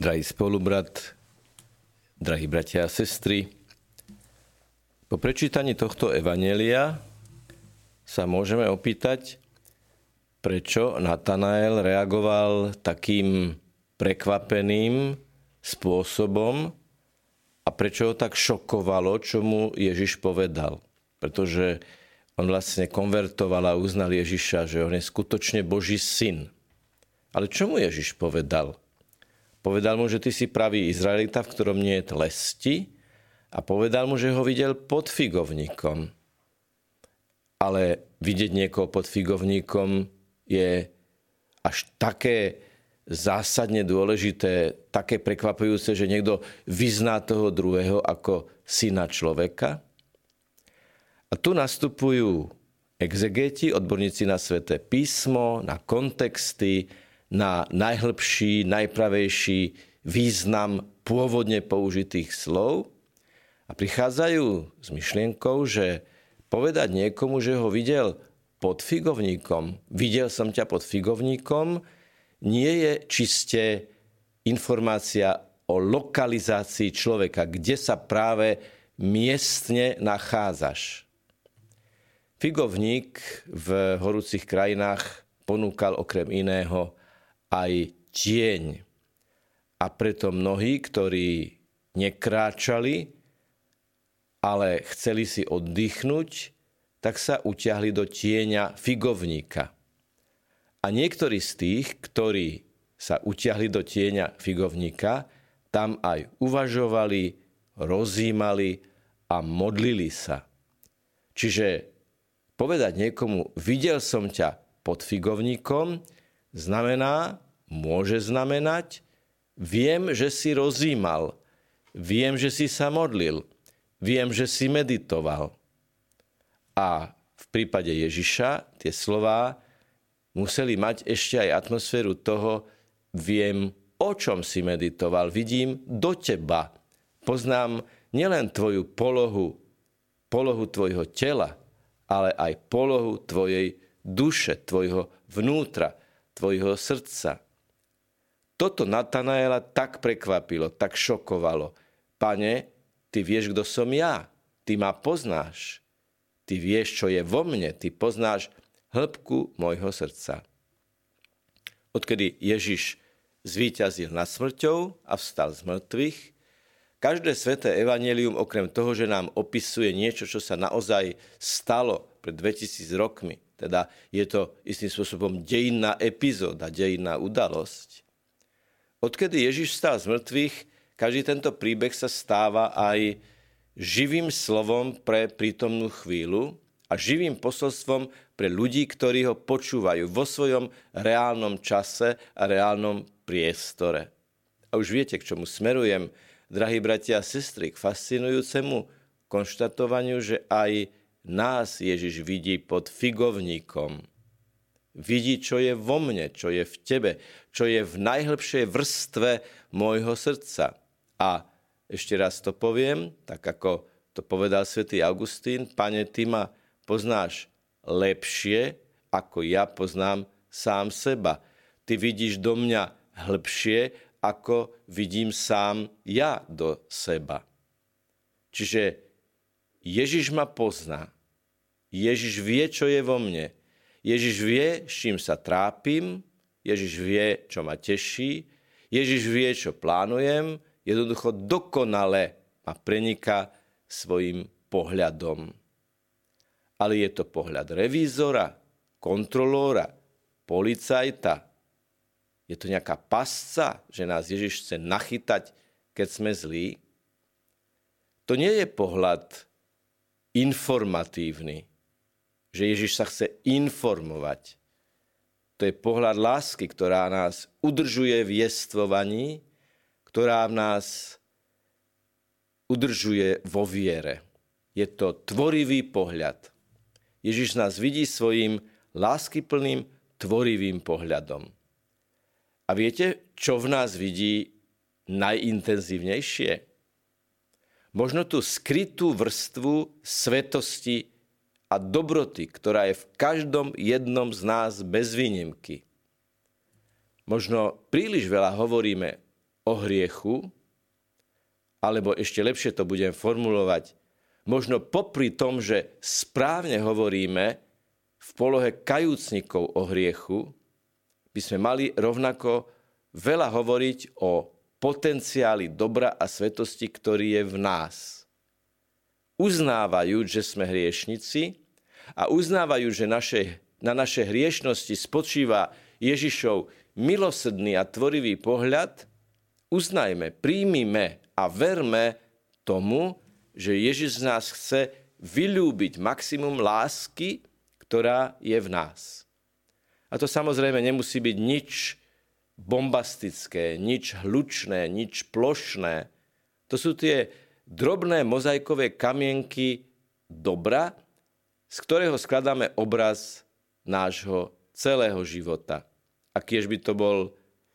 Drahý spolubrat, drahí bratia a sestry, po prečítaní tohto evanelia sa môžeme opýtať, prečo Natanael reagoval takým prekvapeným spôsobom a prečo ho tak šokovalo, čo mu Ježiš povedal. Pretože on vlastne konvertoval a uznal Ježiša, že on je skutočne Boží syn. Ale čo mu Ježiš povedal? Povedal mu, že ty si pravý Izraelita, v ktorom nie je tlesti a povedal mu, že ho videl pod figovníkom. Ale vidieť niekoho pod figovníkom je až také zásadne dôležité, také prekvapujúce, že niekto vyzná toho druhého ako syna človeka. A tu nastupujú exegeti, odborníci na sveté písmo, na kontexty, na najhlbší, najpravejší význam pôvodne použitých slov a prichádzajú s myšlienkou, že povedať niekomu, že ho videl pod figovníkom, videl som ťa pod figovníkom, nie je čiste informácia o lokalizácii človeka, kde sa práve miestne nachádzaš. Figovník v horúcich krajinách ponúkal okrem iného aj tieň. A preto mnohí, ktorí nekráčali, ale chceli si oddychnúť, tak sa utiahli do tieňa figovníka. A niektorí z tých, ktorí sa utiahli do tieňa figovníka, tam aj uvažovali, rozímali a modlili sa. Čiže povedať niekomu, videl som ťa pod figovníkom, znamená, môže znamenať, viem, že si rozímal, viem, že si sa modlil, viem, že si meditoval. A v prípade Ježiša tie slová museli mať ešte aj atmosféru toho, viem, o čom si meditoval, vidím do teba. Poznám nielen tvoju polohu, polohu tvojho tela, ale aj polohu tvojej duše, tvojho vnútra, tvojho srdca. Toto Natanaela tak prekvapilo, tak šokovalo. Pane, ty vieš, kto som ja. Ty ma poznáš. Ty vieš, čo je vo mne. Ty poznáš hĺbku môjho srdca. Odkedy Ježiš zvíťazil nad smrťou a vstal z mŕtvych, každé sveté evanelium, okrem toho, že nám opisuje niečo, čo sa naozaj stalo pred 2000 rokmi, teda je to istým spôsobom dejinná epizóda, dejinná udalosť. Odkedy Ježiš stál z mŕtvych, každý tento príbeh sa stáva aj živým slovom pre prítomnú chvíľu a živým posolstvom pre ľudí, ktorí ho počúvajú vo svojom reálnom čase a reálnom priestore. A už viete, k čomu smerujem, drahí bratia a sestry, k fascinujúcemu konštatovaniu, že aj nás Ježiš vidí pod figovníkom. Vidí, čo je vo mne, čo je v tebe, čo je v najhlbšej vrstve môjho srdca. A ešte raz to poviem, tak ako to povedal svätý Augustín, pane, ty ma poznáš lepšie, ako ja poznám sám seba. Ty vidíš do mňa hĺbšie, ako vidím sám ja do seba. Čiže Ježiš ma pozná. Ježiš vie, čo je vo mne. Ježiš vie, s čím sa trápim. Ježiš vie, čo ma teší. Ježiš vie, čo plánujem. Jednoducho dokonale ma preniká svojim pohľadom. Ale je to pohľad revízora, kontrolóra, policajta. Je to nejaká pasca, že nás Ježiš chce nachytať, keď sme zlí. To nie je pohľad informatívny, že Ježiš sa chce informovať. To je pohľad lásky, ktorá nás udržuje v jestvovaní, ktorá v nás udržuje vo viere. Je to tvorivý pohľad. Ježiš nás vidí svojim láskyplným, tvorivým pohľadom. A viete, čo v nás vidí najintenzívnejšie? Možno tú skrytú vrstvu svetosti a dobroty, ktorá je v každom jednom z nás bez výnimky. Možno príliš veľa hovoríme o hriechu, alebo ešte lepšie to budem formulovať, možno popri tom, že správne hovoríme v polohe kajúcnikov o hriechu, by sme mali rovnako veľa hovoriť o potenciáli dobra a svetosti, ktorý je v nás. Uznávajú, že sme hriešnici a uznávajú, že naše, na naše hriešnosti spočíva Ježišov milosrdný a tvorivý pohľad, uznajme, príjmime a verme tomu, že Ježiš z nás chce vylúbiť maximum lásky, ktorá je v nás. A to samozrejme nemusí byť nič bombastické, nič hlučné, nič plošné. To sú tie drobné mozaikové kamienky dobra, z ktorého skladáme obraz nášho celého života. A keď by to bol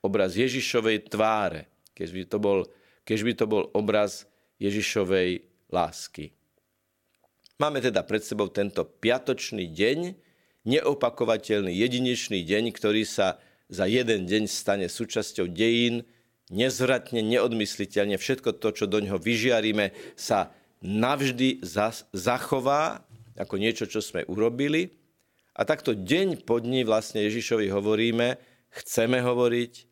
obraz Ježišovej tváre, keď by to bol, keď by to bol obraz Ježišovej lásky. Máme teda pred sebou tento piatočný deň, neopakovateľný jedinečný deň, ktorý sa za jeden deň stane súčasťou dejín, nezvratne, neodmysliteľne, všetko to, čo do ňoho vyžiaríme, sa navždy zachová ako niečo, čo sme urobili. A takto deň po dní vlastne Ježišovi hovoríme, chceme hovoriť,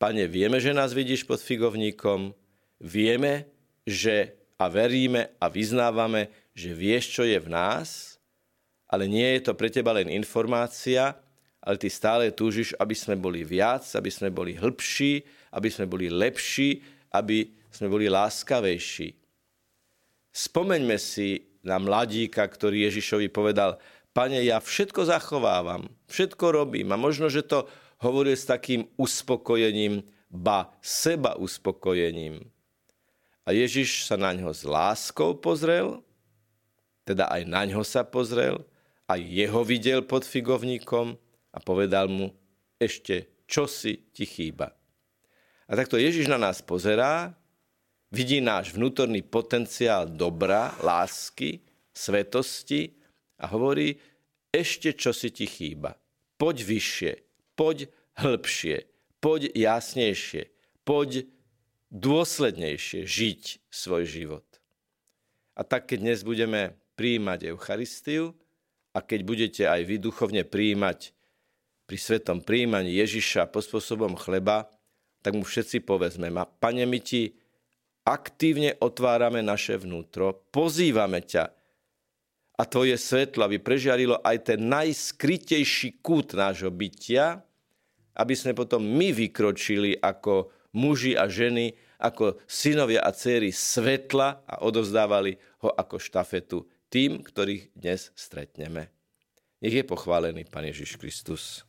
Pane, vieme, že nás vidíš pod figovníkom, vieme, že a veríme a vyznávame, že vieš, čo je v nás, ale nie je to pre teba len informácia, ale ty stále túžiš, aby sme boli viac, aby sme boli hĺbší, aby sme boli lepší, aby sme boli láskavejší. Spomeňme si na mladíka, ktorý Ježišovi povedal, pane, ja všetko zachovávam, všetko robím a možno, že to hovoril s takým uspokojením, ba seba uspokojením. A Ježiš sa na ňo s láskou pozrel, teda aj na ňo sa pozrel, aj jeho videl pod figovníkom a povedal mu, ešte čo si ti chýba. A takto Ježiš na nás pozerá, vidí náš vnútorný potenciál dobra, lásky, svetosti a hovorí, ešte čo si ti chýba. Poď vyššie, poď hĺbšie, poď jasnejšie, poď dôslednejšie žiť svoj život. A tak, keď dnes budeme prijímať Eucharistiu a keď budete aj vy duchovne prijímať pri svetom prijímaní Ježiša pod spôsobom chleba, tak mu všetci povedzme, Pane, my ti aktívne otvárame naše vnútro, pozývame ťa a tvoje svetlo, aby prežiarilo aj ten najskrytejší kút nášho bytia, aby sme potom my vykročili ako muži a ženy ako synovia a céry svetla a odovzdávali ho ako štafetu tým, ktorých dnes stretneme. Nech je pochválený Pán Ježiš Kristus.